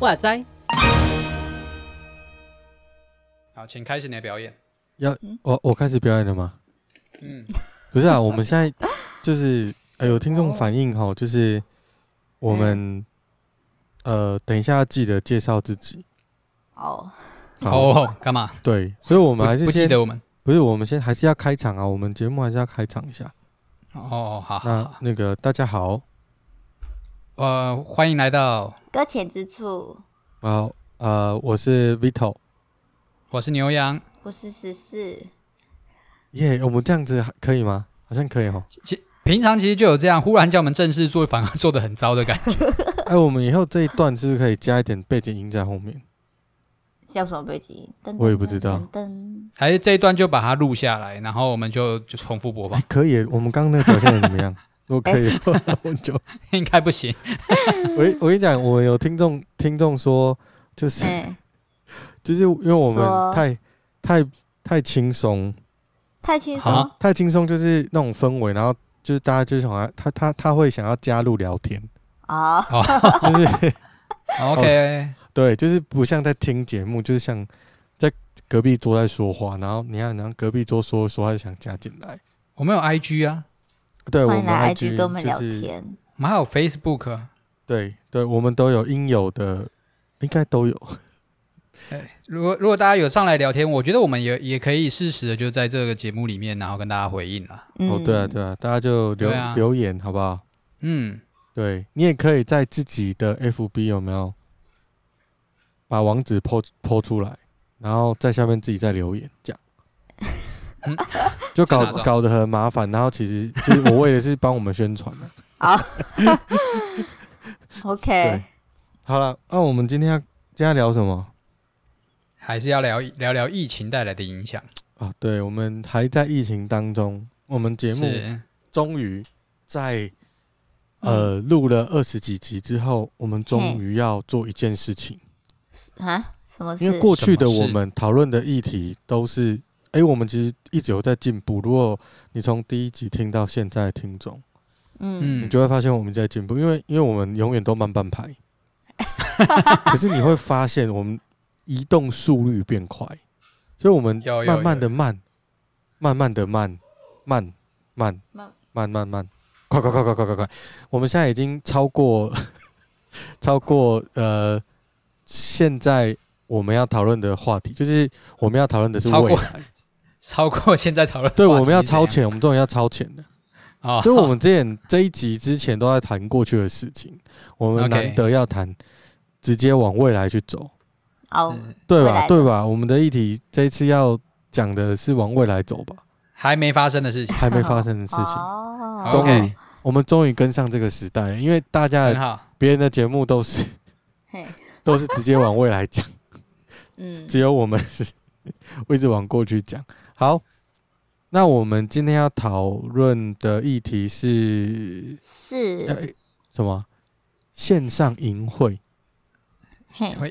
哇塞！好，请开始你的表演。要我我开始表演了吗？嗯，不是啊，我们现在就是 哎有听众反映哈，就是我们呃等一下要记得介绍自己。哦，好，哦，干嘛？对，所以我们还是不记得我们。不是，我们先还是要开场啊，我们节目还是要开场一下。哦，好，好，那好，那个大家好，呃，欢迎来到，搁浅之处，好呃，我是 Vito，我是牛羊。我是十四，耶、我们这样子还可以吗？好像可以哦。其平常其实就有这样，忽然叫我们正式做，反而做的很糟的感觉。哎，我们以后这一段是不是可以加一点背景音在后面？叫什么背景？噔噔我也不知道噔噔还是这一段就把它录下来，然后我们就就重复播放哎，，可以。我们刚刚那个表现的怎么样？如果可以的话，我就应该不行。我我跟你讲，我有听众听众说，就是、哎，就是因为我们太太太轻松，太轻松好，太轻松，就是那种氛围，然后就是大家就是好像他他他会想要加入聊天，啊！就是。OK，对，就是不像在听节目，就是像在隔壁桌在说话，然后你看，然后隔壁桌说说，他就想加进来。我们有 IG 啊，对，我们 IG 跟我们聊就是天。我们还有 Facebook 啊。对对，我们都有应有的，应该都有。对，如果如果大家有上来聊天，我觉得我们也也可以适时的就在这个节目里面，然后跟大家回应了。哦，对啊，嗯对啊，大家就留、啊。留言好不好？嗯，对你也可以在自己的 FB 有没有把网址 po po 出来，然后在下面自己再留言，这样，嗯。就搞搞得很麻烦。然后其实就是我为的是帮我们宣传的。好，OK，对。好了，那、我们今天要今天要聊什么还是要聊聊聊疫情带来的影响。啊？对，我们还在疫情当中，我们节目，终于在呃录了二十几集之后，我们终于要做一件事情，啊，什么事？因为过去的我们讨论的议题都是，哎、我们其实一直有在进步。如果你从第一集听到现在的听众，嗯，你就会发现我们在进步，因为因为我们永远都慢半拍，可是你会发现我们移动速率变快，所以我们慢慢的慢，慢慢的慢，慢慢慢。慢慢慢，快快快快快快。快，我们现在已经超过 超过呃，现在我们要讨论的话题，就是我们要讨论的是未来，超过现在讨论对。我们要超前，我们终于要超前了。哦，所以我们之前这一集之前都在谈过去的事情，我们难得要谈直接往未来去走，好，对吧？对吧？我们的议题这一次要讲的是往未来走吧，还没发生的事情。还没发生的事情，哦终于 OK，我们终于跟上这个时代，因为大家好。别人的节目都是嘿，都是直接往未来讲，嗯，只有我们是一直往过去讲。好，那我们今天要讨论的议题是是，呃什么？线上淫会。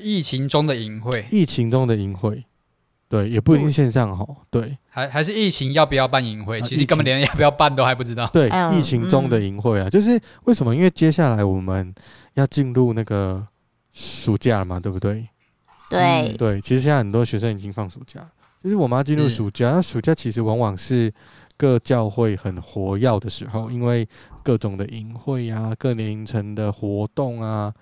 疫情中的淫秽，疫情中的淫秽，对，也不一定线上哈，对还还是疫情要不要办淫秽？啊其实根本连要不要办都还不知道。对，哎呦疫情中的淫秽啊，就是为什么？因为接下来我们要进入那个暑假了嘛，对不对？对，对，其实现在很多学生已经放暑假，就是我们要进入嗯暑假，那暑假其实往往是各教会很活跃的时候，因为各种的营会啊，各年龄层的活动啊。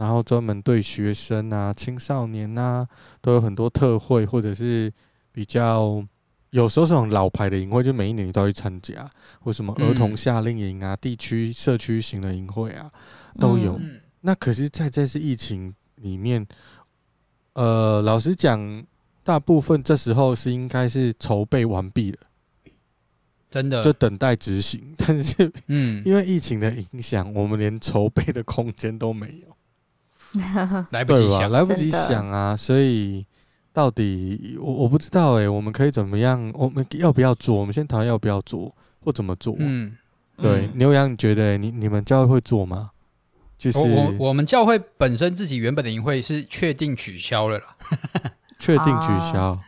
然后专门对学生啊、青少年啊，都有很多特惠，或者是比较有时候是很老牌的营会，就每一年你都要去参加，或什么儿童夏令营啊、地区社区型的营会啊，都有。那可是在这次疫情里面，呃，老实讲，大部分这时候是应该是筹备完毕了，真的就，等待执行。但是嗯，因为疫情的影响，我们连筹备的空间都没有。来不及？想。来不及想啊，所以到底我我不知道哎、我们可以怎么样？我们要不要做？我们先讨论要不要做或怎么做。嗯，对，嗯牛羊，你觉得你你们教会会做吗？就是我我我们教会本身自己原本的营会是确定取消了啦，确定取消。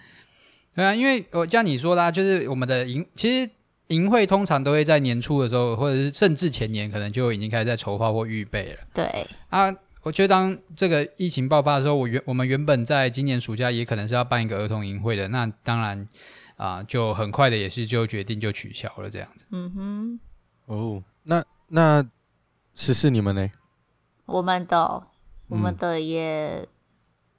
对啊，因为我像你说的，就是我们的营其实营会通常都会在年初的时候，或者是甚至前年，可能就已经开始在筹划或预备了。对啊，我觉得当这个疫情爆发的时候，我原我们原本在今年暑假也可能是要办一个儿童营会的，那当然啊，就很快的也是就决定就取消了这样子。嗯哼，哦，那那十四你们呢？我们的我们的也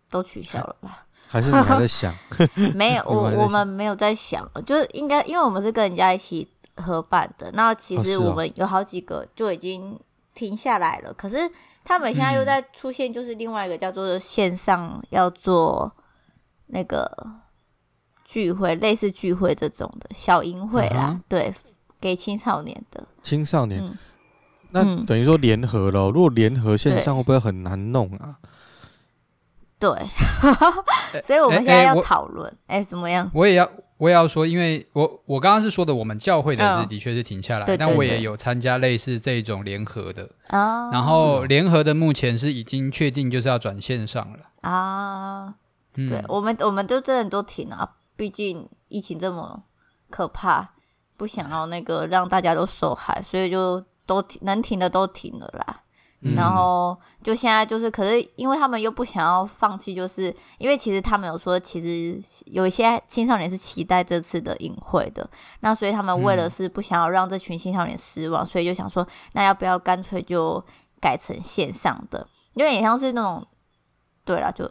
都取消了吧？还是你还在想？没有，我我们没有在想，就是应该，因为我们是跟人家一起合办的。那其实我们有好几个就已经停下来了，哦哦、可是他们现在又在出现，就是另外一个叫做线上要做那个聚会，类似聚会这种的小营会啦，嗯、对，给青少年的青少年。嗯、那等于说联合了，如果联合线上会不会很难弄啊？对，所以我们现在要讨论，哎、欸欸，怎么样？我也要，我也要说，因为我我刚刚是说的，我们教会的是的确是停下来，嗯、但我也有参加类似这种联合的啊。然后联合的目前是已经确定就是要转线上了啊。嗯、对，我们我们都真的都停了，毕竟疫情这么可怕，不想要那个让大家都受害，所以就都停，能停的都停了啦。然后就现在就是，可是因为他们又不想要放弃，就是因为其实他们有说，其实有一些青少年是期待这次的隐会的，那所以他们为了是不想要让这群青少年失望，所以就想说，那要不要干脆就改成线上的，因为也像是那种，对了，就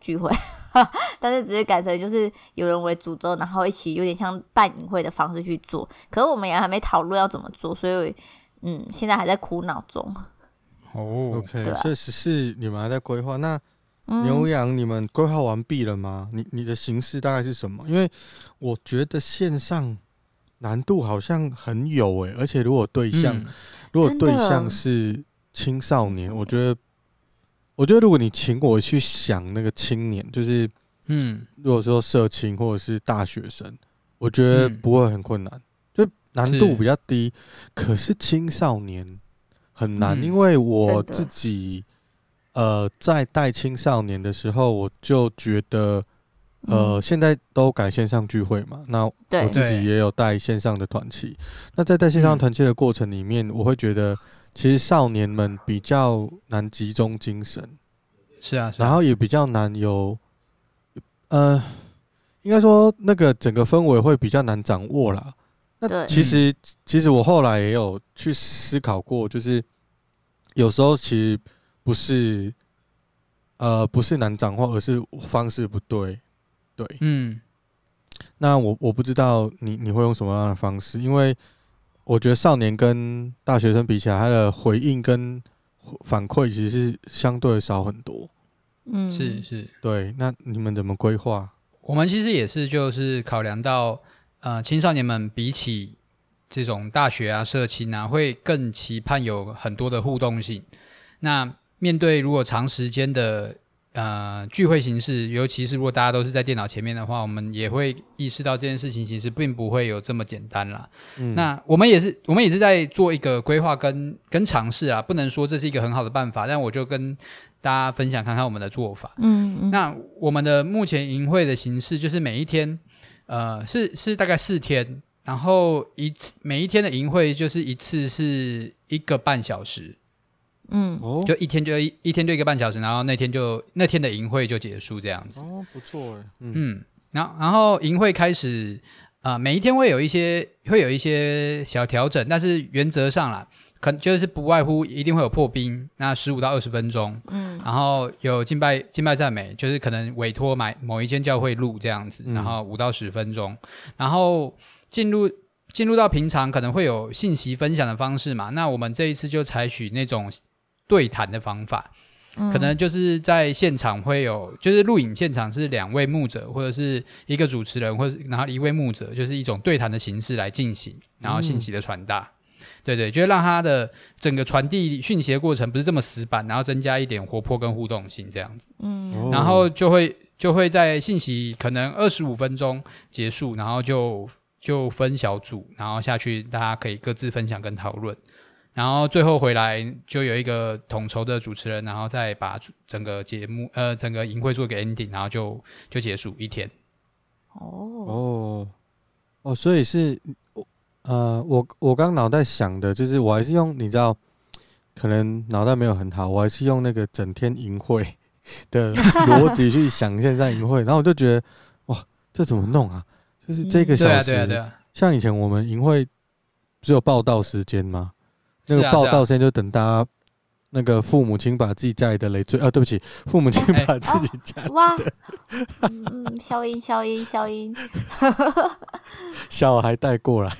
聚会，但是只是改成就是有人为主轴，然后一起有点像办隐会的方式去做，可是我们也还没讨论要怎么做，所以嗯，现在还在苦恼中。哦，OK，所以十四你们还在规划，那牛羊你们规划完毕了吗？你你的形式大概是什么？因为我觉得线上难度好像很有诶、欸，而且如果对象、嗯、如果对象是青少年，我觉得我觉得如果你请我去想那个青年，就是嗯，如果说社青或者是大学生，我觉得不会很困难，嗯、就难度比较低。是可是青少年。很难，嗯、因为我自己，呃，在带青少年的时候，我就觉得，呃，嗯、现在都改线上聚会嘛，那我自己也有带线上的团契。那在带线上团契的过程里面，嗯、我会觉得，其实少年们比较难集中精神，是啊，是啊，然后也比较难有，呃，应该说那个整个氛围会比较难掌握啦。那其实，其实我后来也有去思考过，就是有时候其实不是，呃，不是难掌握，而是方式不对，对，嗯。那我我不知道你你会用什么样的方式，因为我觉得少年跟大学生比起来，他的回应跟反馈其实是相对少很多。嗯，是是，对。那你们怎么规划？我们其实也是，就是考量到。呃，青少年们比起这种大学啊、社青啊，会更期盼有很多的互动性。那面对如果长时间的呃聚会形式，尤其是如果大家都是在电脑前面的话，我们也会意识到这件事情其实并不会有这么简单啦。嗯，那我们也是，我们也是在做一个规划跟跟尝试啊，不能说这是一个很好的办法，但我就跟大家分享看看我们的做法。嗯，嗯，那我们的目前营会的形式就是每一天。呃，是是大概四天，然后一次每一天的营会就是一次是一个半小时，嗯，就一天就一一天就一个半小时，然后那天就那天的营会就结束这样子。哦，不错哎，嗯，嗯，然后然后营会开始啊，呃，每一天会有一些会有一些小调整，但是原则上啦。可就是不外乎一定会有破冰，那十五到二十分钟，嗯，然后有敬拜敬拜赞美，就是可能委托买某一间教会录这样子，然后五到十分钟，嗯、然后进入进入到平常可能会有信息分享的方式嘛，那我们这一次就采取那种对谈的方法，嗯、可能就是在现场会有，就是录影现场是两位牧者或者是一个主持人，或者然后一位牧者，就是一种对谈的形式来进行，然后信息的传达。嗯对对，就让他的整个传递讯息的过程不是这么死板，然后增加一点活泼跟互动性这样子。嗯，然后就会就会在信息可能二十五分钟结束，然后就就分小组，然后下去大家可以各自分享跟讨论。然后最后回来就有一个统筹的主持人，然后再把整个节目呃整个营会做个 ending，然后就就结束一天。哦哦哦，所以是呃我我刚脑袋想的就是我还是用你知道，可能脑袋没有很好，我还是用那个整天淫秽 的 逻辑去想现在淫秽，然后我就觉得哇，这怎么弄啊？就是这个小时，对啊对啊对啊，像以前我们营会只有报道时间吗？那个报道时间就等大家那个父母亲把自己家里的累赘啊，对不起，父母亲把自己家里哇，嗯，消音消音消音，小孩带过来，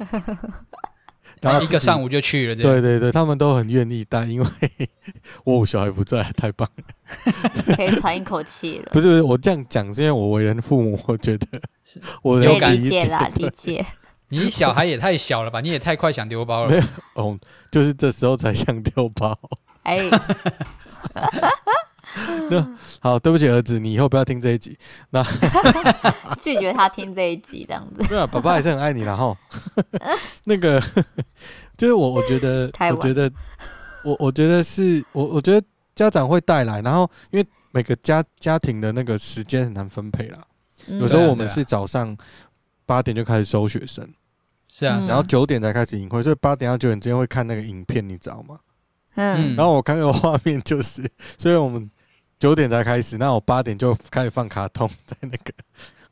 然后一个上午就去了，对对对，他们都很愿意带，因为 我小孩不在，太棒了，可以喘一口气了。不是不是，我这样讲是因为我为人父母，我觉得我有理解啦，理解。你小孩也太小了吧？你也太快想丢包了。没有哦，就是这时候才想丢包。哎，那好，对不起儿子，你以后不要听这一集。那 拒绝他听这一集，这样子。对啊，爸爸还是很爱你，然后 那个就是我，我觉得，我觉得，我我觉得是我，我觉得家长会带来，然后因为每个家家庭的那个时间很难分配啦。有时候我们是早上八点就开始收学生。是啊，然后九点才开始营会，所以八点到九点之间会看那个影片，你知道吗？嗯，然后我看那个画面就是，所以我们九点才开始，那我八点就开始放卡通 在那个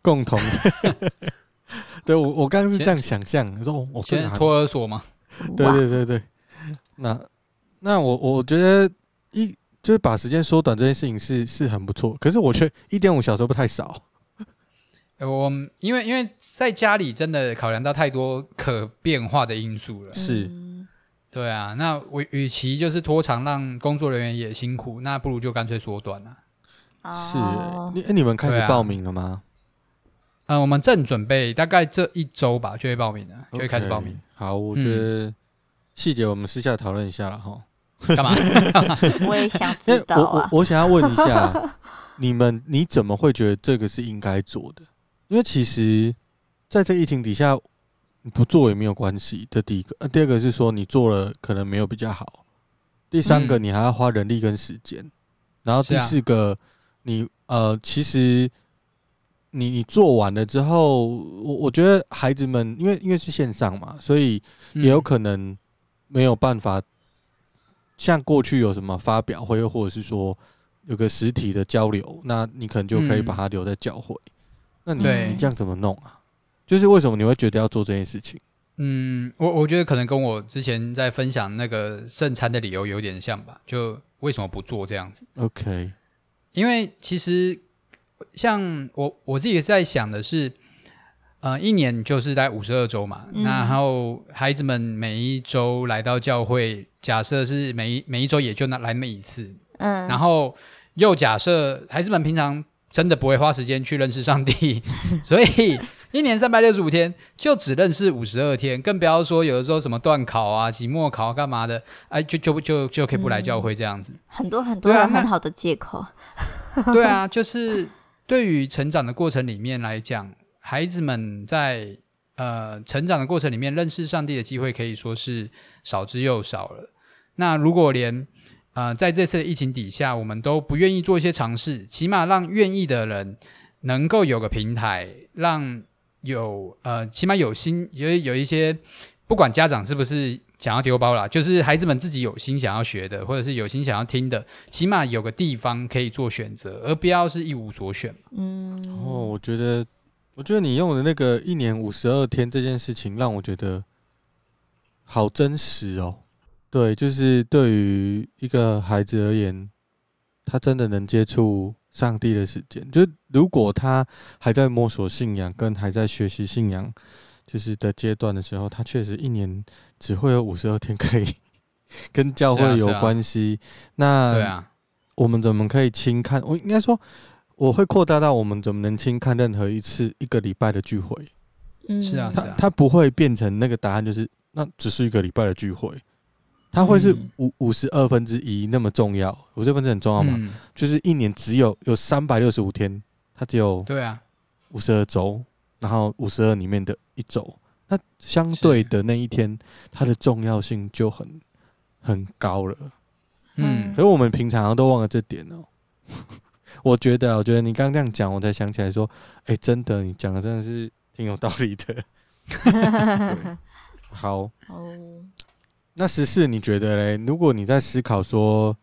共同的。对我，我刚刚是这样想象，你说我我先托儿所吗？对对对对，那那我我觉得一就是把时间缩短这件事情是是很不错，可是我觉得一点五小时不太少。我因为因为在家里真的考量到太多可变化的因素了，是，对啊，那我与其就是拖长让工作人员也辛苦，那不如就干脆缩短了。是，你你们开始报名了吗？嗯、呃，我们正准备，大概这一周吧就会报名了，就会开始报名。好，我觉得细节我们私下讨论一下了哈。干嘛？我也想知道啊。我我想要问一下，你们你怎么会觉得这个是应该做的？因为其实，在这疫情底下，不做也没有关系。这第一个，呃，第二个是说你做了可能没有比较好。第三个，你还要花人力跟时间。嗯、然后第四个，你呃，其实你你做完了之后，我我觉得孩子们，因为因为是线上嘛，所以也有可能没有办法像过去有什么发表会，或者是说有个实体的交流，那你可能就可以把它留在教会。那你你这样怎么弄啊？就是为什么你会觉得要做这件事情？嗯，我我觉得可能跟我之前在分享那个圣餐的理由有点像吧。就为什么不做这样子？OK，因为其实像我我自己在想的是，呃，一年就是在五十二周嘛。嗯、然后孩子们每一周来到教会，假设是每一每一周也就那来那么一次。嗯，然后又假设孩子们平常。真的不会花时间去认识上帝，所以一年三百六十五天就只认识五十二天，更不要说有的时候什么断考啊、期末考干嘛的，哎，就就就就可以不来教会这样子。嗯、很多很多人很好的借口。对啊，就是对于成长的过程里面来讲，孩子们在呃成长的过程里面认识上帝的机会可以说是少之又少了。那如果连呃，在这次疫情底下，我们都不愿意做一些尝试，起码让愿意的人能够有个平台，让有呃，起码有心，有有一些，不管家长是不是想要丢包啦，就是孩子们自己有心想要学的，或者是有心想要听的，起码有个地方可以做选择，而不要是一无所选。嗯，哦，我觉得，我觉得你用的那个一年五十二天这件事情，让我觉得好真实哦。对，就是对于一个孩子而言，他真的能接触上帝的时间，就如果他还在摸索信仰，跟还在学习信仰，就是的阶段的时候，他确实一年只会有五十二天可以 跟教会有关系。那对啊，我们怎么可以轻看？我应该说，我会扩大到我们怎么能轻看任何一次一个礼拜的聚会？嗯，是啊，他他不会变成那个答案，就是那只是一个礼拜的聚会。它会是五五十二分之一那么重要？五十二分之很重要嘛？嗯、就是一年只有有三百六十五天，它只有对啊五十二周，然后五十二里面的一周，那相对的那一天，它的重要性就很很高了。嗯，可是我们平常都忘了这点哦。我觉得，我觉得你刚刚这样讲，我才想起来说，哎、欸，真的，你讲的真的是挺有道理的。好。哦。那十四，你觉得嘞？如果你在思考说，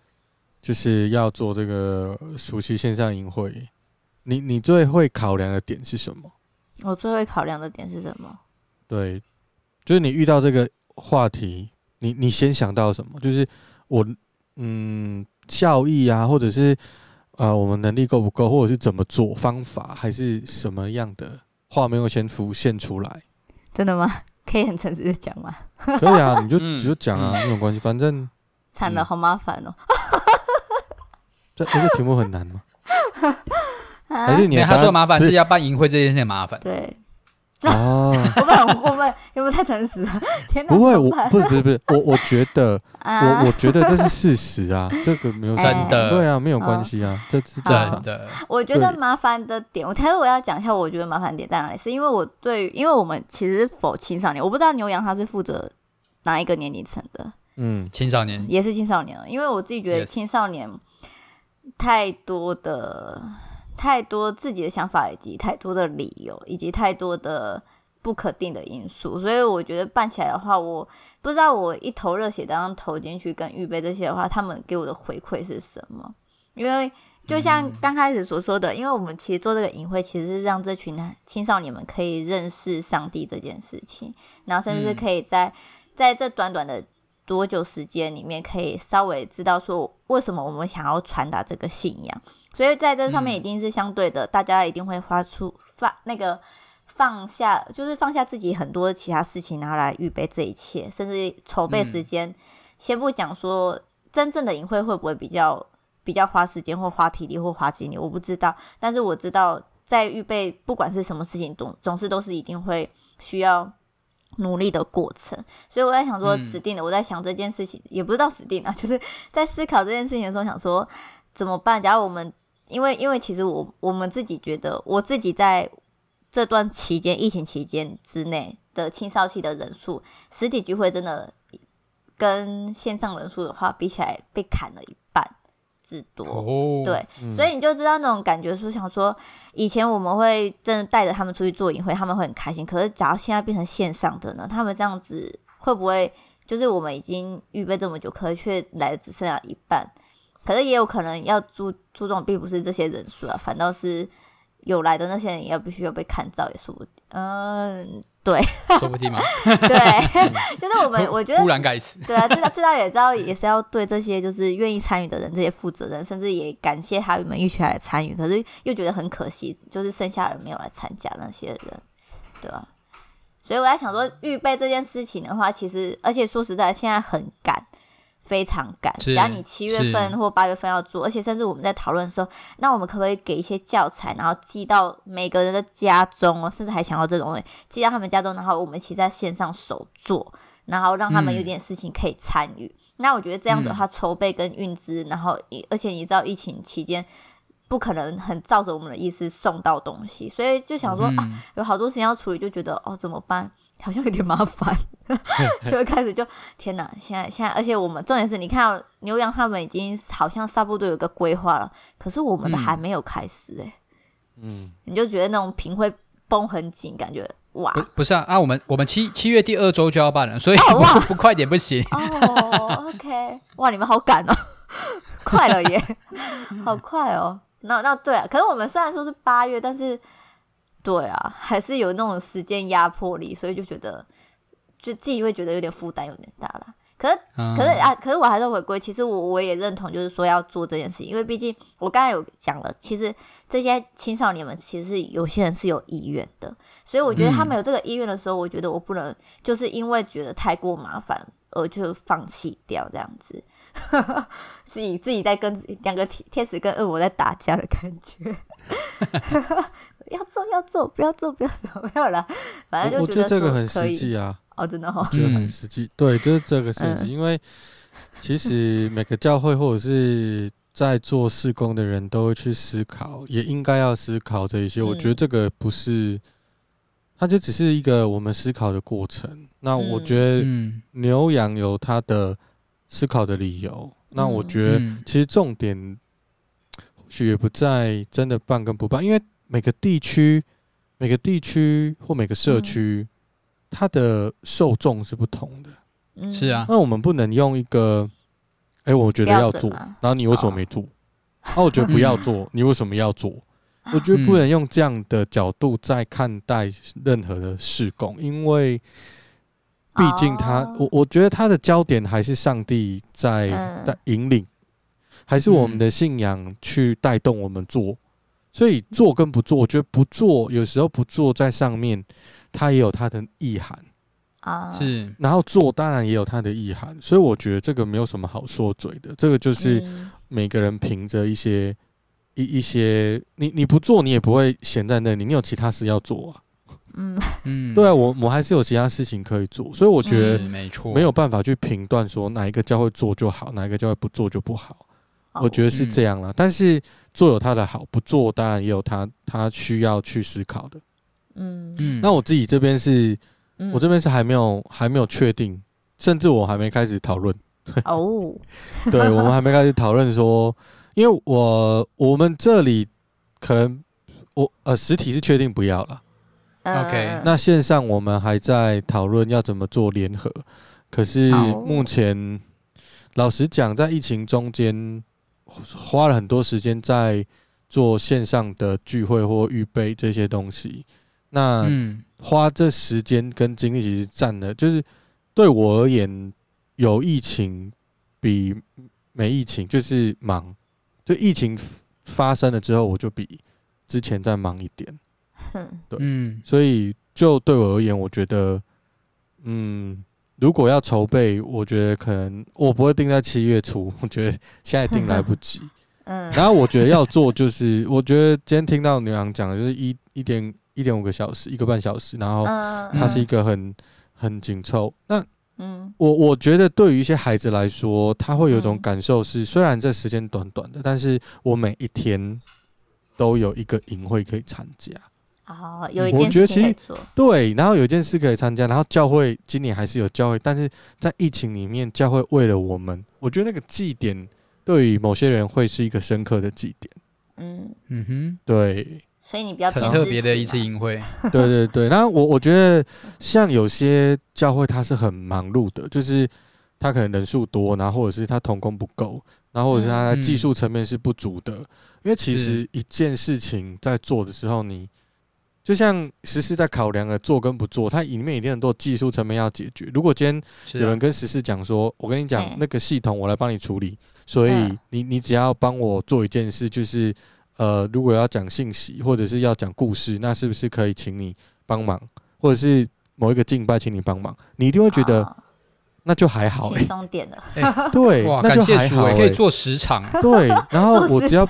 就是要做这个暑期线上营会，你你最会考量的点是什么？我最会考量的点是什么？对，就是你遇到这个话题，你你先想到什么？就是我嗯效益啊，或者是呃我们能力够不够，或者是怎么做方法，还是什么样的画面会先浮现出来？真的吗？可以很诚实的讲吗？可以啊，你就你就讲啊，没有关系，反正惨了，好麻烦哦。这这个题目很难吗？还是你他说麻烦是要办淫会这件事情麻烦？对。哦，我不很过分，有没有太诚实了？天哪！不会，我不是不是不是，我我觉得，我我觉得这是事实啊，这个没有真的，对啊，没有关系啊，这是正常的。我觉得麻烦的点，我其实我要讲一下，我觉得麻烦点在哪里，是因为我对，因为我们其实否青少年，我不知道牛羊他是负责哪一个年龄层的，嗯，青少年也是青少年，因为我自己觉得青少年太多的。太多自己的想法，以及太多的理由，以及太多的不可定的因素，所以我觉得办起来的话，我不知道我一头热血当中投进去跟预备这些的话，他们给我的回馈是什么？因为就像刚开始所说的，因为我们其实做这个营会，其实是让这群青少年们可以认识上帝这件事情，然后甚至可以在在这短短的多久时间里面，可以稍微知道说为什么我们想要传达这个信仰。所以在这上面一定是相对的，嗯、大家一定会花出放那个放下，就是放下自己很多其他事情，然后来预备这一切，甚至筹备时间。嗯、先不讲说真正的营会会不会比较比较花时间或花体力或花精力，我不知道。但是我知道，在预备不管是什么事情，总总是都是一定会需要努力的过程。所以我在想说，死定了！我在想这件事情，也不知道死定了，就是在思考这件事情的时候，想说怎么办？假如我们因为，因为其实我我们自己觉得，我自己在这段期间，疫情期间之内的青少期的人数，实体聚会真的跟线上人数的话比起来，被砍了一半之多。哦、对，嗯、所以你就知道那种感觉，说想说，以前我们会真的带着他们出去做营会，他们会很开心。可是，假如现在变成线上的呢？他们这样子会不会就是我们已经预备这么久，可是却来的只剩下一半？可是也有可能要注注重，并不是这些人数啊，反倒是有来的那些人也要必须要被看到，也说不定。嗯，对，说不定嘛？对，就是我们 我觉得忽然改词，对啊，知道知道也知道，也是要对这些就是愿意参与的人这些负责任，甚至也感谢他们一起来参与。可是又觉得很可惜，就是剩下人没有来参加那些人，对吧？所以我在想说，预备这件事情的话，其实而且说实在，现在很赶。非常赶，假如你七月份或八月份要做，而且甚至我们在讨论的时候，那我们可不可以给一些教材，然后寄到每个人的家中哦，甚至还想要这种东西寄到他们家中，然后我们一起在线上手做，然后让他们有点事情可以参与。嗯、那我觉得这样子的话，筹备跟运资，然后而且你知道疫情期间。不可能很照着我们的意思送到东西，所以就想说、嗯、啊，有好多事情要处理，就觉得哦怎么办？好像有点麻烦，就会开始就天哪！现在现在，而且我们重点是你看牛羊他们已经好像差不多有个规划了，可是我们的还没有开始哎、欸，嗯，你就觉得那种屏会绷很紧，感觉哇，不不是啊啊，我们我们七七月第二周就要办了，所以、不快点不行。哦。OK，哇，你们好赶哦，快了耶，好快哦。那那对啊，可是我们虽然说是八月，但是对啊，还是有那种时间压迫力，所以就觉得就自己会觉得有点负担有点大啦。可是、嗯、可是啊，可是我还是回归，其实我我也认同，就是说要做这件事情，因为毕竟我刚才有讲了，其实这些青少年们其实是有些人是有意愿的，所以我觉得他们有这个意愿的时候，我觉得我不能就是因为觉得太过麻烦而就放弃掉这样子。自己自己在跟两个天使跟恶魔在打架的感觉，要做要做，不要做不要做，没有了。反正就觉得，我觉得这个很实际啊。哦，真的哦，觉得很实际。嗯、对，就是这个实际，嗯、因为其实每个教会或者是在做事工的人都会去思考，也应该要思考这一些。嗯、我觉得这个不是，它就只是一个我们思考的过程。那我觉得牛羊有它的。思考的理由。那我觉得其实重点或许也不在真的办跟不办，因为每个地区、每个地区或每个社区，它的受众是不同的。是啊，那我们不能用一个，哎，我觉得要做，然后你为什么没做？那我觉得不要做，你为什么要做？我觉得不能用这样的角度在看待任何的事工，因为毕竟他，我我觉得他的焦点还是上帝在在引领，还是我们的信仰去带动我们做。所以做跟不做，我觉得不做有时候不做在上面，它也有它的意涵啊。是，然后做当然也有它的意涵，所以我觉得这个没有什么好说嘴的，这个就是每个人凭着一些。一一些，你你不做，你也不会闲在那里，你有其他事要做啊。嗯嗯，对啊，我我还是有其他事情可以做，所以我觉得没错，没有办法去评断说哪一个教会做就好，哪一个教会不做就不好。我觉得是这样啦，但是做有它的好，不做当然也有它他需要去思考的。嗯。嗯，那我自己这边是，我这边是还没有还没有确定，甚至我还没开始讨论。哦，对，我们还没开始讨论说。因为我我们这里可能我呃实体是确定不要了，OK，那线上我们还在讨论要怎么做联合，可是目前老实讲，在疫情中间花了很多时间在做线上的聚会或预备这些东西，那花这时间跟精力其实占了，就是对我而言，有疫情比没疫情就是忙。就疫情发生了之后，我就比之前再忙一点。对，嗯，所以就对我而言，我觉得，嗯，如果要筹备，我觉得可能我不会定在七月初，我觉得现在定来不及。嗯，然后我觉得要做，就是我觉得今天听到牛羊讲的就是一一点一点五个小时，一个半小时，然后它是一个很很紧凑。那嗯，我我觉得对于一些孩子来说，他会有一种感受是，虽然这时间短短的，但是我每一天都有一个营会可以参加。哦，有一件事可以做。对，然后有一件事可以参加，然后教会今年还是有教会，但是在疫情里面，教会为了我们，我觉得那个祭典对于某些人会是一个深刻的祭典。嗯嗯哼，对。所以你比较很特别的一次营会，对对对。然后我我觉得像有些教会他是很忙碌的，就是他可能人数多，然后或者是他童工不够，然后或者是他技术层面是不足的。因为其实一件事情在做的时候，你就像时事在考量了做跟不做，它里面一定很多技术层面要解决。如果今天有人跟时事讲说，我跟你讲那个系统我来帮你处理，所以你你只要帮我做一件事，就是。呃，如果要讲信息或者是要讲故事，那是不是可以请你帮忙，或者是某一个敬拜请你帮忙？你一定会觉得那就还好，哎，轻松点了，哎，对，那就还好，可以做十场，对，然后 我只要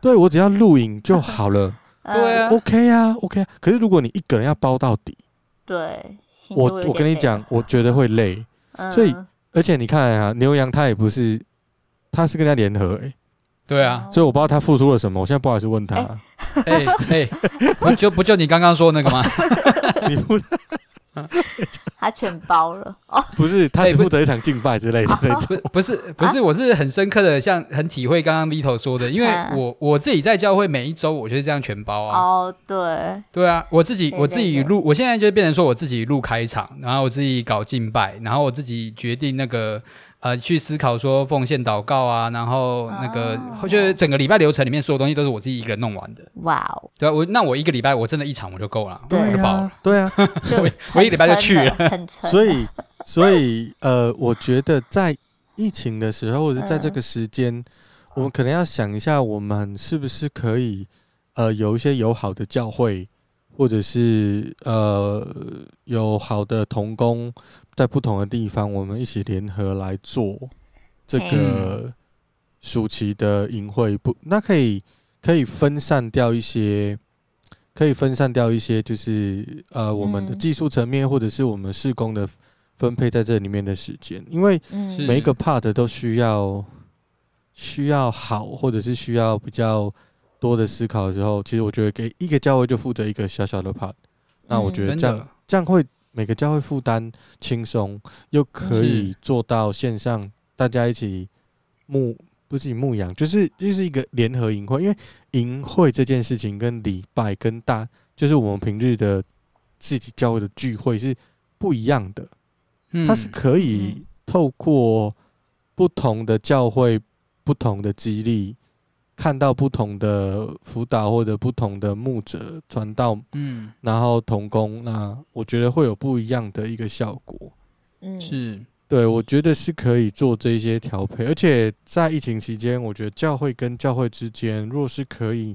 对我只要录影就好了，对啊，OK 啊，OK 啊。可是如果你一个人要包到底，对，我我跟你讲，我觉得会累，所以而且你看啊，牛羊他也不是，他是跟他联合，哎。对啊，所以我不知道他付出了什么，我现在不好意思问他。哎哎，不就不就你刚刚说那个吗？你不，他全包了哦。不是，他只负责一场敬拜之类的那种。不 是不是，我是很深刻的，像很体会刚刚 Vito 说的，因为我我自己在教会每一周，我就是这样全包啊。哦，对。对啊，我自己我自己录，我现在就变成说我自己录开场，然后我自己搞敬拜，然后我自己决定那个。呃，去思考说奉献祷告啊，然后那个，哦、就是整个礼拜流程里面所有东西都是我自己一个人弄完的。哇哦！对啊，我那我一个礼拜我真的一场我就够了，对啊，我就饱了。对啊，我我一礼拜就去了。所以，所以呃，我觉得在疫情的时候，或者在这个时间，嗯、我们可能要想一下，我们是不是可以呃有一些友好的教会，或者是呃有好的同工。在不同的地方，我们一起联合来做这个暑期的营会，不，那可以可以分散掉一些，可以分散掉一些，就是呃，我们的技术层面或者是我们施工的分配在这里面的时间，因为每一个 part 都需要需要好，或者是需要比较多的思考的时候，其实我觉得给一个教会就负责一个小小的 part，那我觉得这样这样会。每个教会负担轻松，又可以做到线上大家一起牧，不是以牧养，就是就是一个联合营会，因为营会这件事情跟礼拜跟大，就是我们平日的自己教会的聚会是不一样的，它是可以透过不同的教会、不同的激励。看到不同的辅导或者不同的牧者传道，嗯，然后同工，那我觉得会有不一样的一个效果。嗯，是对，我觉得是可以做这些调配，而且在疫情期间，我觉得教会跟教会之间，若是可以，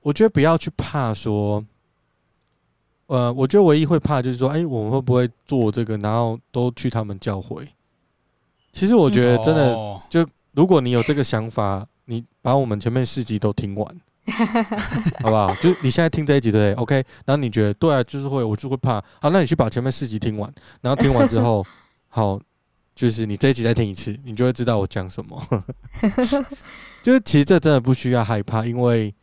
我觉得不要去怕说，呃，我觉得唯一会怕就是说，哎，我们会不会做这个，然后都去他们教会？其实我觉得真的，就如果你有这个想法。你把我们前面四集都听完，好不好？就你现在听这一集对？OK，然后你觉得对啊，就是会，我就会怕。好，那你去把前面四集听完，然后听完之后，好，就是你这一集再听一次，你就会知道我讲什么。就是其实这真的不需要害怕，因为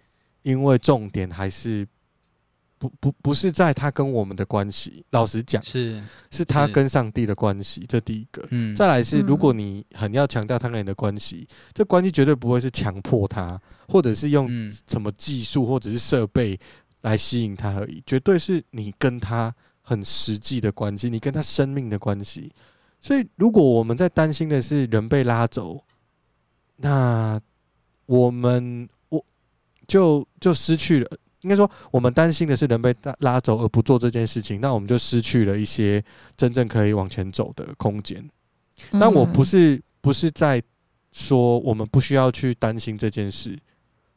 因为重点还是。不不不是在他跟我们的关系，老实讲是是他跟上帝的关系，这第一个。嗯，再来是如果你很要强调他跟你的关系，这关系绝对不会是强迫他，或者是用什么技术或者是设备来吸引他而已，绝对是你跟他很实际的关系，你跟他生命的关系。所以如果我们在担心的是人被拉走，那我们我就就失去了。应该说，我们担心的是人被拉走而不做这件事情，那我们就失去了一些真正可以往前走的空间。但我不是不是在说我们不需要去担心这件事，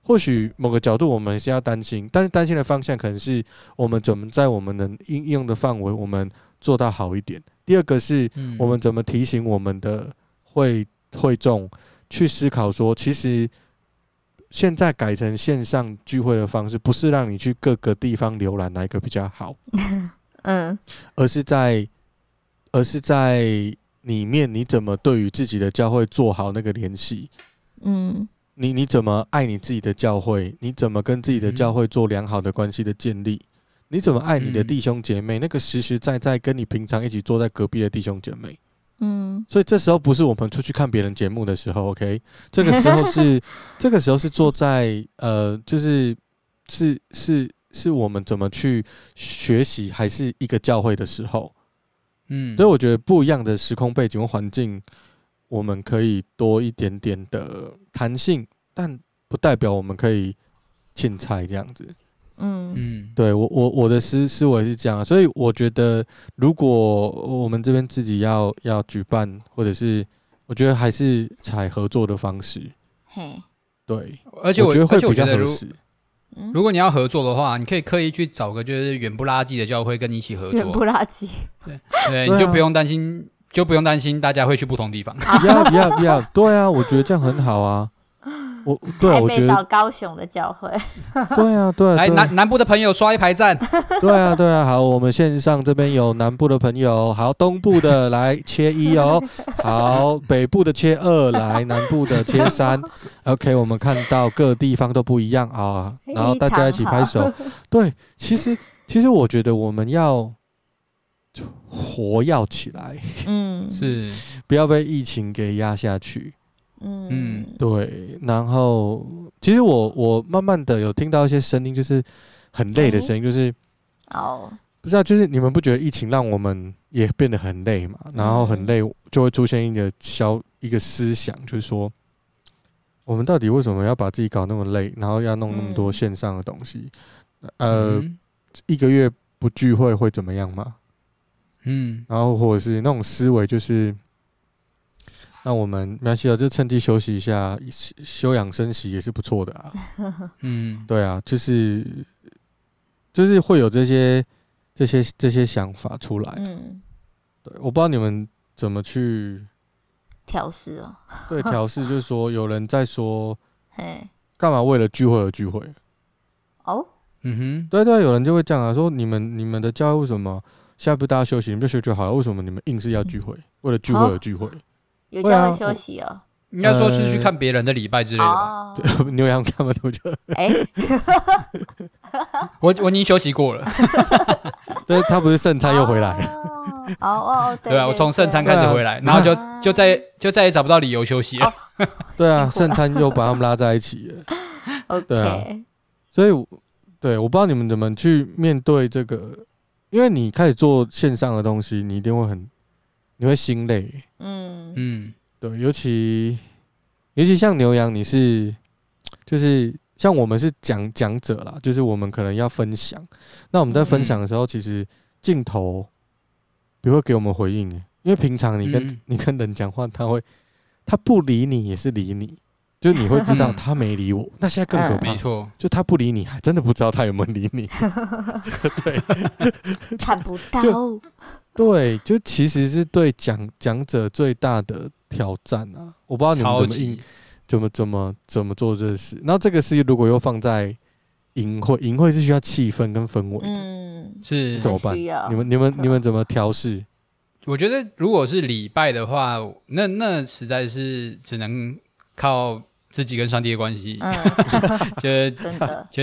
或许某个角度我们是要担心，但是担心的方向可能是我们怎么在我们能应用的范围，我们做到好一点。第二个是我们怎么提醒我们的会会众去思考说，其实。现在改成线上聚会的方式，不是让你去各个地方浏览哪一个比较好，嗯，而是在，而是在里面你怎么对于自己的教会做好那个联系，嗯，你你怎么爱你自己的教会，你怎么跟自己的教会做良好的关系的建立，你怎么爱你的弟兄姐妹，那个实实在在跟你平常一起坐在隔壁的弟兄姐妹。嗯，所以这时候不是我们出去看别人节目的时候，OK？这个时候是 这个时候是坐在呃，就是是是是我们怎么去学习，还是一个教会的时候。嗯，所以我觉得不一样的时空背景和环境，我们可以多一点点的弹性，但不代表我们可以凊彩这样子。嗯嗯，对我我我的思思维是这样，所以我觉得如果我们这边自己要要举办，或者是我觉得还是采合作的方式。嘿，对，而且我，我觉得会比较合适。如果你要合作的话，你可以刻意去找个就是远不拉几的教会跟你一起合作。远不拉几，对对，你就不用担心，就不用担心大家会去不同地方。不要不要不要，对啊，我觉得这样很好啊。我 对啊，我觉得找高雄的教会。对啊，对啊，来南南部的朋友刷一排赞。对啊，对啊，好，我们线上这边有南部的朋友，好，东部的来切一哦，好，北部的切二，来南部的切三。OK，我们看到各地方都不一样啊，然后大家一起拍手。对，其实其实我觉得我们要活跃起来，嗯，是不要被疫情给压下去。嗯，对。然后，其实我我慢慢的有听到一些声音，就是很累的声音，就是哦，不知道，就是你们不觉得疫情让我们也变得很累嘛？然后很累，就会出现一个消一个思想，就是说，我们到底为什么要把自己搞那么累，然后要弄那么多线上的东西？呃，一个月不聚会会怎么样嘛？嗯，然后或者是那种思维，就是。那我们没关系啊，就趁机休息一下，休养生息也是不错的啊。嗯，对啊，就是就是会有这些这些这些想法出来。嗯，对，我不知道你们怎么去调试哦。对，调试就是说，有人在说，嘿，干嘛为了聚会而聚会？哦，嗯哼，对对，有人就会这样啊，说你们你们的教会为什么现在不大家休息，你们就休息就好了？为什么你们硬是要聚会？为了聚会而聚会？有教会休息哦，应该说是去看别人的礼拜之类的吧。对，牛羊看不多久。哎，我我已经休息过了。但是他不是圣餐又回来。了。哦哦，对对啊，我从圣餐开始回来，然后就啊。就再就再也找不到理由休息了。对啊，圣餐又把他们拉在一起了，对啊。所以我对我不知道你们怎么去面对这个，因为你开始做线上的东西，你一定会很你会心累，嗯。嗯。对，尤其尤其像牛羊，你是就是像我们是讲讲者啦，就是我们可能要分享，那我们在分享的时候，其实镜头不会给我们回应，因为平常你跟、嗯。你跟人讲话，他会他不理你也是理你，就你会知道嗯 他没理我，那现在更可怕，没错，就他不理你，还真的不知道他有没有理你。对。看不到，对，就其实是对讲讲者最大的挑战啊！我不知道你们怎么应怎么怎么怎么做这事。然后这个事如果又放在营会，营会是需要气氛跟氛围的，嗯，是怎么办？你们你们你们怎么调试？我觉得如果是礼拜的话，那那实在是只能靠自己跟上帝的关系，嗯，就真的，就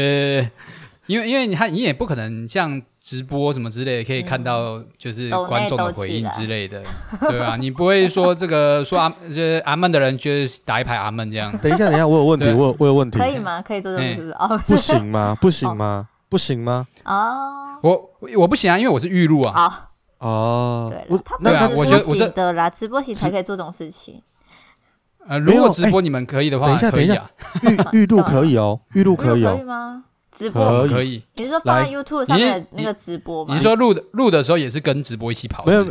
因为因为你看你也不可能像直播什么之类的，可以看到就是观众的回应之类的，对啊，你不会说这个说阿就是阿曼的人就是打一排阿曼这样子，等一下，等一下，我有问题，对我有我有问题，可以吗？可以做这种是不是？哦，不行吗？不行吗？不行吗？哦，我我不行啊，因为我是预录啊，哦对，他那对啊不是直播我觉得我这型的啦，直播型才可以做这种事情。呃，如果直播你们可以的话，等一下等一下，预 预录可以哦，预录可以可哦，吗？直播可以。你是说放在 YouTube 上面的那个直播吗？你是说录的录的时候也是跟直播一起跑？没有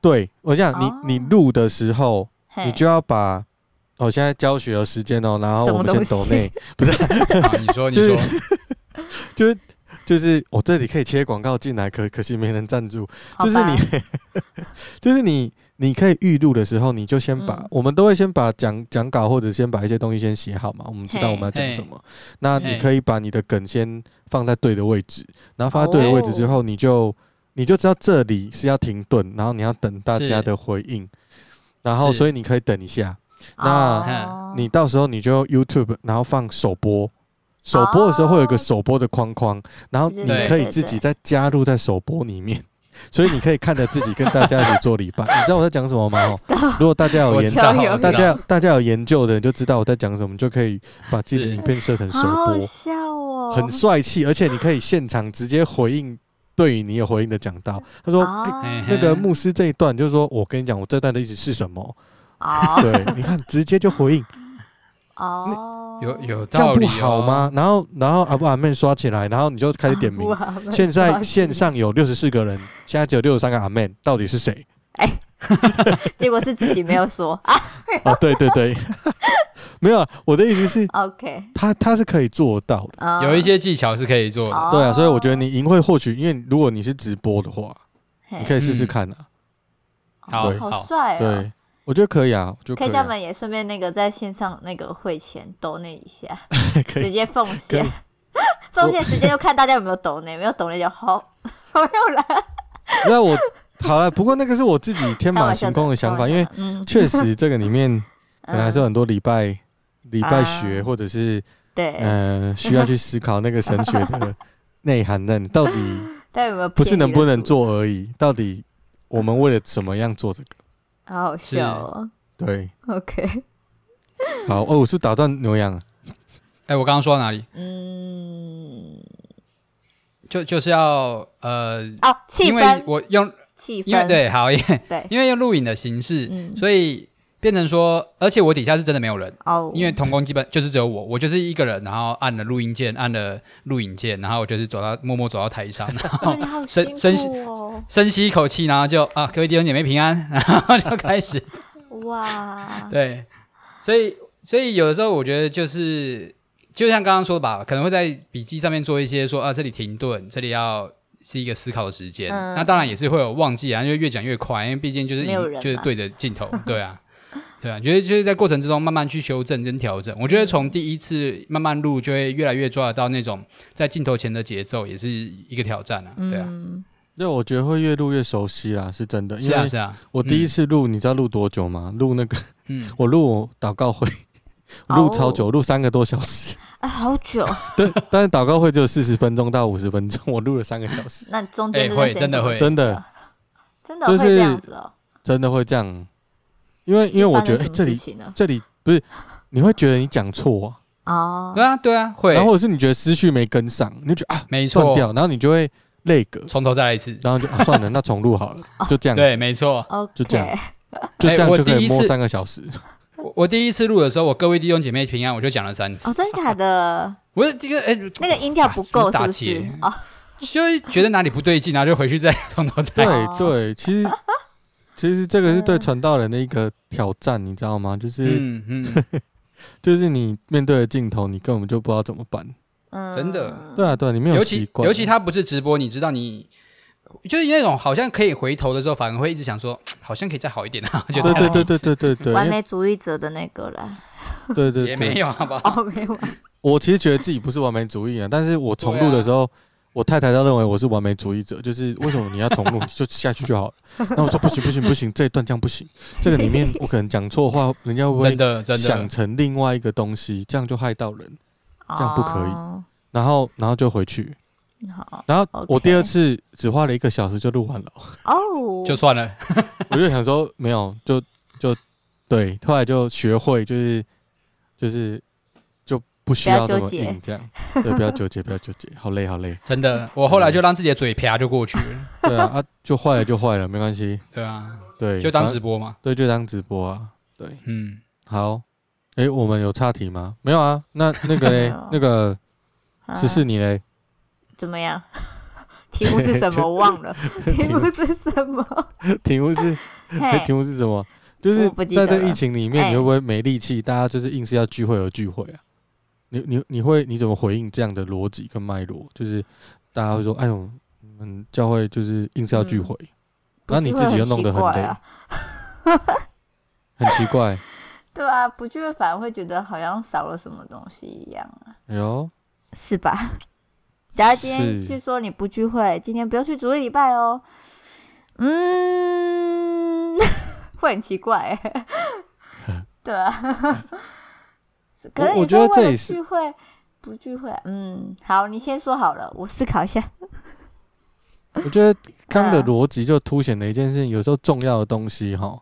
对我讲哦你你录的时候，你就要把。哦，现在教学的时间哦，然后我们先抖内，不是，啊，你说你说，就是就是我这里可以切广告进来，可可惜没人赞助。就是你，就是你，你可以预录的时候，你就先把，嗯。我们都会先把讲讲稿或者先把一些东西先写好嘛，我们知道我们要讲什么。那你可以把你的梗先放在对的位置，然后放在对的位置之后，你就你就知道这里是要停顿，然后你要等大家的回应，然后所以你可以等一下。那哦。你到时候你就 YouTube，然后放首播，首播的时候会有一个首播的框框，然后你可以自己再加入在首播里面，所以你可以看着自己跟大家一起做礼拜。你知道我在讲什么吗？哦，如果大家有研我知道，有我知道大家大家有研究的，你就知道我在讲什么，就可以把自己的影片设成首播，笑哦，很帅气，而且你可以现场直接回应。对于你有回应的讲道，他说：“哦欸那个牧师这一段，就是说我跟你讲，我这段的意思是什么？哦对，你看直接就回应。”哦，有有这样不道理哦。好吗？然后，然后阿布阿妹刷起来，然后你就开始点名。现在线上有六十四个人，现在只有六十三个阿妹，到底是谁？哎，结果是自己没有说啊。哦，对对对，没有啊。我的意思是，OK，他他是可以做到的。嗯有一些技巧是可以做的。哦对啊，所以我觉得你赢会获取，因为如果你是直播的话，你可以试试看啊。对好好好帅哦。对，我觉得可以啊，我觉得可以啊。可以们也顺便那个在线上那个会前抖那一下，直接奉献，奉献时间就看大家有没有抖那，没有抖那就好，没有啦。那我好了，不过那个是我自己天马行空的想法，因为嗯，确实这个里面可能还是很多礼拜礼拜学啊或者是。对，呃，需要去思考那个神学的内涵在，到底但有没有不是能不能？做而已，到底我们为了怎么样做这个？好好笑哦。对，OK，好，哦，我是打断牛羊，哎，我刚刚说到哪里？嗯，就就是要呃，哦，气因为氛，我用气氛，因为对好，因为对，因为用录影的形式，嗯，所以变成说，而且我底下是真的没有人，哦，因为同工基本就是只有我，我就是一个人，然后按了录音键，按了录影键，然后我就是走到默默走到台上，然后深辛深苦哦，深吸一口气，然后就啊，各位弟兄姐妹平安，然后就开始。哇，对，所以所以有的时候我觉得就是就像刚刚说的吧，可能会在笔记上面做一些说啊，这里停顿，这里要是一个思考的时间。嗯。那当然也是会有忘记啊，因为越讲越快，因为毕竟就是就是对着镜头，对啊，对啊，觉得就是在过程之中慢慢去修正跟调整。我觉得从第一次慢慢录，就会越来越抓得到那种在镜头前的节奏，也是一个挑战啊，对啊，嗯，那我觉得会越录越熟悉啦，是真的。是啊是啊，我第一次录，你知道录多久吗？录那个，嗯，我录我祷告会，我录超久，录三个多小时。啊，好久，对，但是祷告会只有四十分钟到五十分钟，我录了三个小时。那中间会真的会真的真的会这样子哦，真的会这样，因为因为我觉得哎、欸，这里这里不是，你会觉得你讲错啊。哦，对啊，对啊，会。然后或者是你觉得思绪没跟上，你就觉得啊，没错，断掉，然后你就会累格，从头再来一次，然后就、啊、算了，那重录好了，就这样。对，没错，就这样，就这样 就可以摸三个小时。我我第一次录的时候，我各位弟兄姐妹平安，我就讲了三次。哦，真的假的？我这个哎，那个音调不够，是不是？哦，就会觉得哪里不对劲，然后就回去再从头再来。对对，其实其实这个是对传道人的一个挑战，你知道吗？就是嗯嗯。就是你面对着镜头，你根本就不知道怎么办。嗯，真的。对啊，对啊，你没有习惯。尤其他不是直播，你知道你，你就是那种好像可以回头的时候，反而会一直想说，好像可以再好一点啊。对对对对对对对，完美主义者的那个啦。对对，也没有，好不好？没有。我其实觉得自己不是完美主义啊，但是我重录的时候。我太太都认为我是完美主义者，就是为什么你要重录 就下去就好了？那我说不行不行不行，这一段这样不行，这个里面我可能讲错话，人家会不会想成另外一个东西？这样就害到人，这样不可以。然后然后就回去，然后我第二次只花了一个小时就录完了，哦，就算了。我就想说没有，就就对，后来就学会就是就是。不需要这么硬，这样对，不要纠结，不要纠结，好累，好累。真的，我后来就让自己的嘴啪就过去了。对啊，啊，就坏了就坏了，没关系。对啊，对，就当直播嘛。对，就当直播啊。对，嗯，好。哎，我们有岔题吗？没有啊。那那个嘞，那个十四你嘞？怎么样？题目是什么？我忘了。题目是什么？题目是？题目是什么？就是在这疫情里面，你会不会没力气？大家就是硬是要聚会而聚会啊？你你你会你怎么回应这样的逻辑跟脉络？就是大家会说：“哎呦，你们教会就是硬是要聚会，那、嗯、你自己又弄得很累，啊、很奇怪。”对啊，不聚会反而会觉得好像少了什么东西一样啊。哎呦，是吧？假如今天据说你不聚会，今天不用去主日礼拜哦。嗯，会很奇怪、欸。对啊。可是你说为了聚会不聚会，嗯，好，你先说好了，我思考一下。我觉得刚的逻辑就凸显了一件事情，有时候重要的东西哈，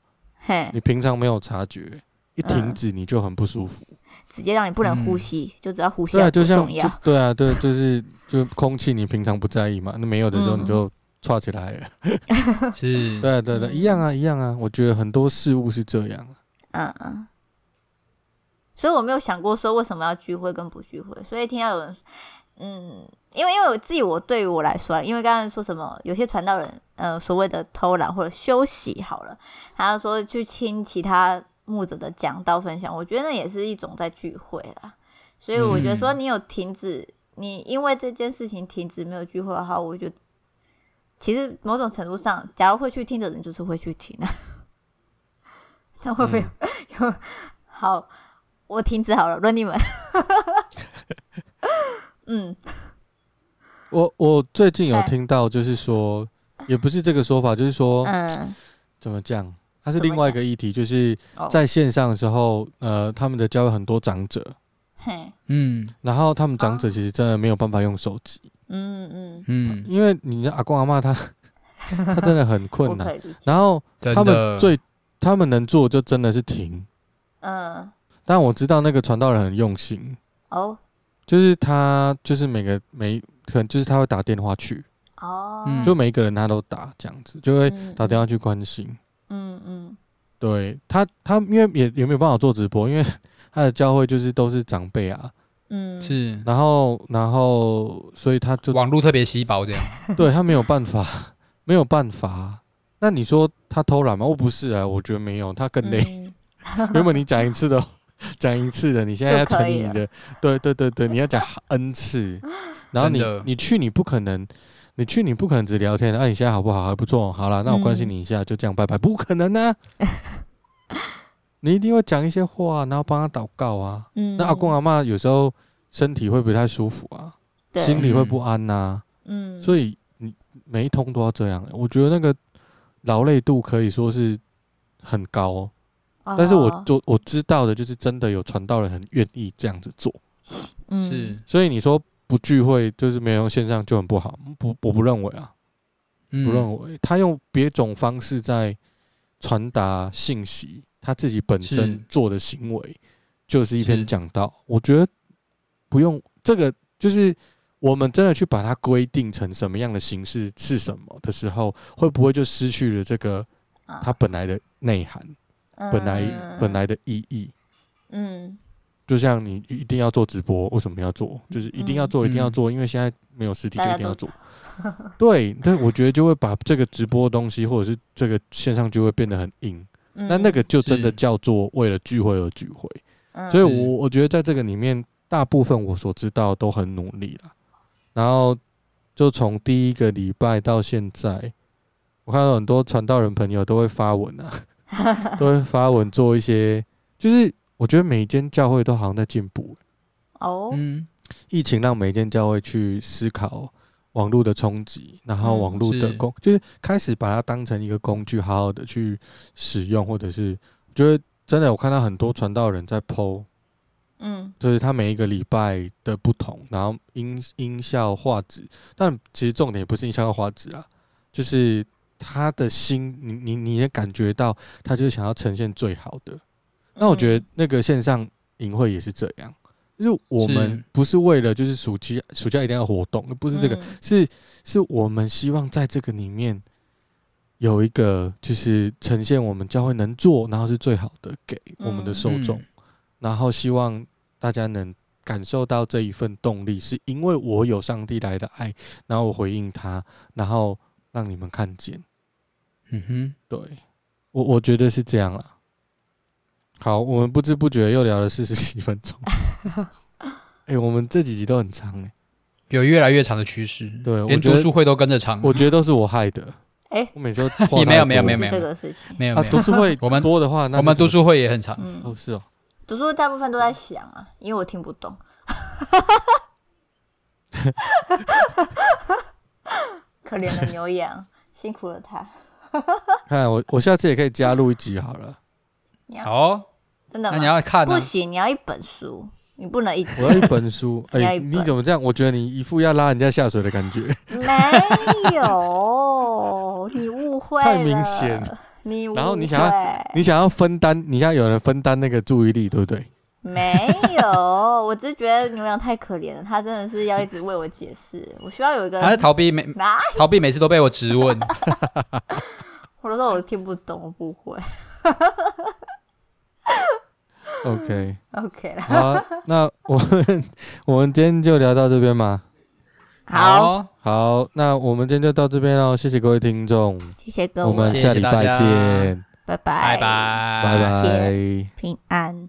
你平常没有察觉，一停止你就很不舒服，直接让你不能呼吸，就只要呼吸对啊，就像对啊，对，就是就空气你平常不在意嘛，那没有的时候你就串起来了，是，对对对，一样啊，一样啊，我觉得很多事物是这样，嗯嗯。所以我没有想过说为什么要聚会跟不聚会，所以听到有人，嗯，因为因为我自己我对于我来说，因为刚刚说什么有些传道人，呃，所谓的偷懒或者休息好了，还要说去听其他牧者的讲道分享，我觉得那也是一种在聚会啦。所以我觉得说你有停止，你因为这件事情停止没有聚会的话，我觉得其实某种程度上，假如会去听的人就是会去听的，那会不会有，有好？我停止好了，论你们。嗯，我我最近有听到，就是说，也不是这个说法，就是说，嗯，怎么讲？它是另外一个议题，就是在线上的时候，呃，他们的教会很多长者，嗯，然后他们长者其实真的没有办法用手机，嗯嗯。嗯，因为你的阿公阿妈他他真的很困难，然后他们最他们能做就真的是停，嗯。但我知道那个传道人很用心。哦，就是他就是每个每可能就是他会打电话去。哦，就每一个人他都打这样子，就会打电话去关心，嗯嗯，对他他因为也也没有办法做直播，因为他的教会就是都是长辈啊，嗯。是，然后然后所以他就网络特别稀薄这样，对他没有办法没有办法，那你说他偷懒吗？我不是啊，我觉得没有，他更累，原本你讲一次的。讲一次的，你现在要乘以你的，对对对对，你要讲 n 次，然后你你去你不可能，你去你不可能只聊天，那、啊、你现在好不好？还不错，好了，那我关心你一下，嗯、就这样拜拜，不可能呢、啊，你一定会讲一些话，然后帮他祷告啊。嗯、那阿公阿妈有时候身体会不太舒服啊，心里会不安呐、啊，嗯，所以你每一通都要这样，我觉得那个劳累度可以说是很高。但是我就我知道的就是真的有传道人很愿意这样子做，嗯，是，所以你说不聚会就是没有线上就很不好，不，我不认为啊，嗯不认为，他用别种方式在传达信息，他自己本身做的行为就是一篇讲道。我觉得不用这个，就是我们真的去把它规定成什么样的形式是什么的时候，会不会就失去了这个它本来的内涵，本来本来的意义？嗯，就像你一定要做直播，为什么要做？就是一定要做，一定要做，因为现在没有实体，就一定要做。对，但我觉得就会把这个直播东西，或者是这个线上就会变得很硬。那那个就真的叫做为了聚会而聚会。所以我我觉得在这个里面，大部分我所知道都很努力了。然后就从第一个礼拜到现在，我看到很多传道人朋友都会发文啊，都会发文做一些，就是我觉得每一间教会都好像在进步。哦，嗯，疫情让每一间教会去思考网络的冲击，然后网络的工，就是开始把它当成一个工具，好好的去使用，或者是我觉得真的，我看到很多传道人在 PO，嗯，就是他每一个礼拜的不同，然后音音效画质，但其实重点也不是音效和画质啊，就是他的心，你你你也感觉到他就是想要呈现最好的。那我觉得那个线上营会也是这样。就是我们不是为了就是暑期暑假一定要活动，不是这个，是是我们希望在这个里面有一个就是呈现我们教会能做，然后是最好的给我们的受众，然后希望大家能感受到这一份动力，是因为我有上帝来的爱，然后我回应他，然后让你们看见。嗯哼，对，我我觉得是这样啦。好，我们不知不觉又聊了四十七分钟。哎、欸，我们这几集都很长哎、欸，有越来越长的趋势。对，连读书会都跟着长。我觉得都是我害的。哎、欸，我每周 也没有没有没有没有这个事情，没有啊。读书会我们多的话，那我们读书会也很长。嗯，哦是哦。读书会大部分都在想啊，因为我听不懂。可怜的牛羊，辛苦了他。看 我，我下次也可以加入一集好了。好、哦，真的吗？那你要看、啊？不行，你要一本书，你不能一集。我要一本书。哎、欸，你怎么这样？我觉得你一副要拉人家下水的感觉。没有，你误会了。太明显。你然后你想要，你想要分担，你想要有人分担那个注意力，对不对？没有，我只是觉得牛羊太可怜了，他真的是要一直为我解释。我需要有一个人。他在逃避每逃避每次都被我质问。我都说我听不懂，我不会。OK OK 了，好，那我们我们今天就聊到这边嘛。好，好，那我们今天就到这边喽，谢谢各位听众，谢谢各位，我们下礼拜见，拜拜，拜拜，拜拜，平安。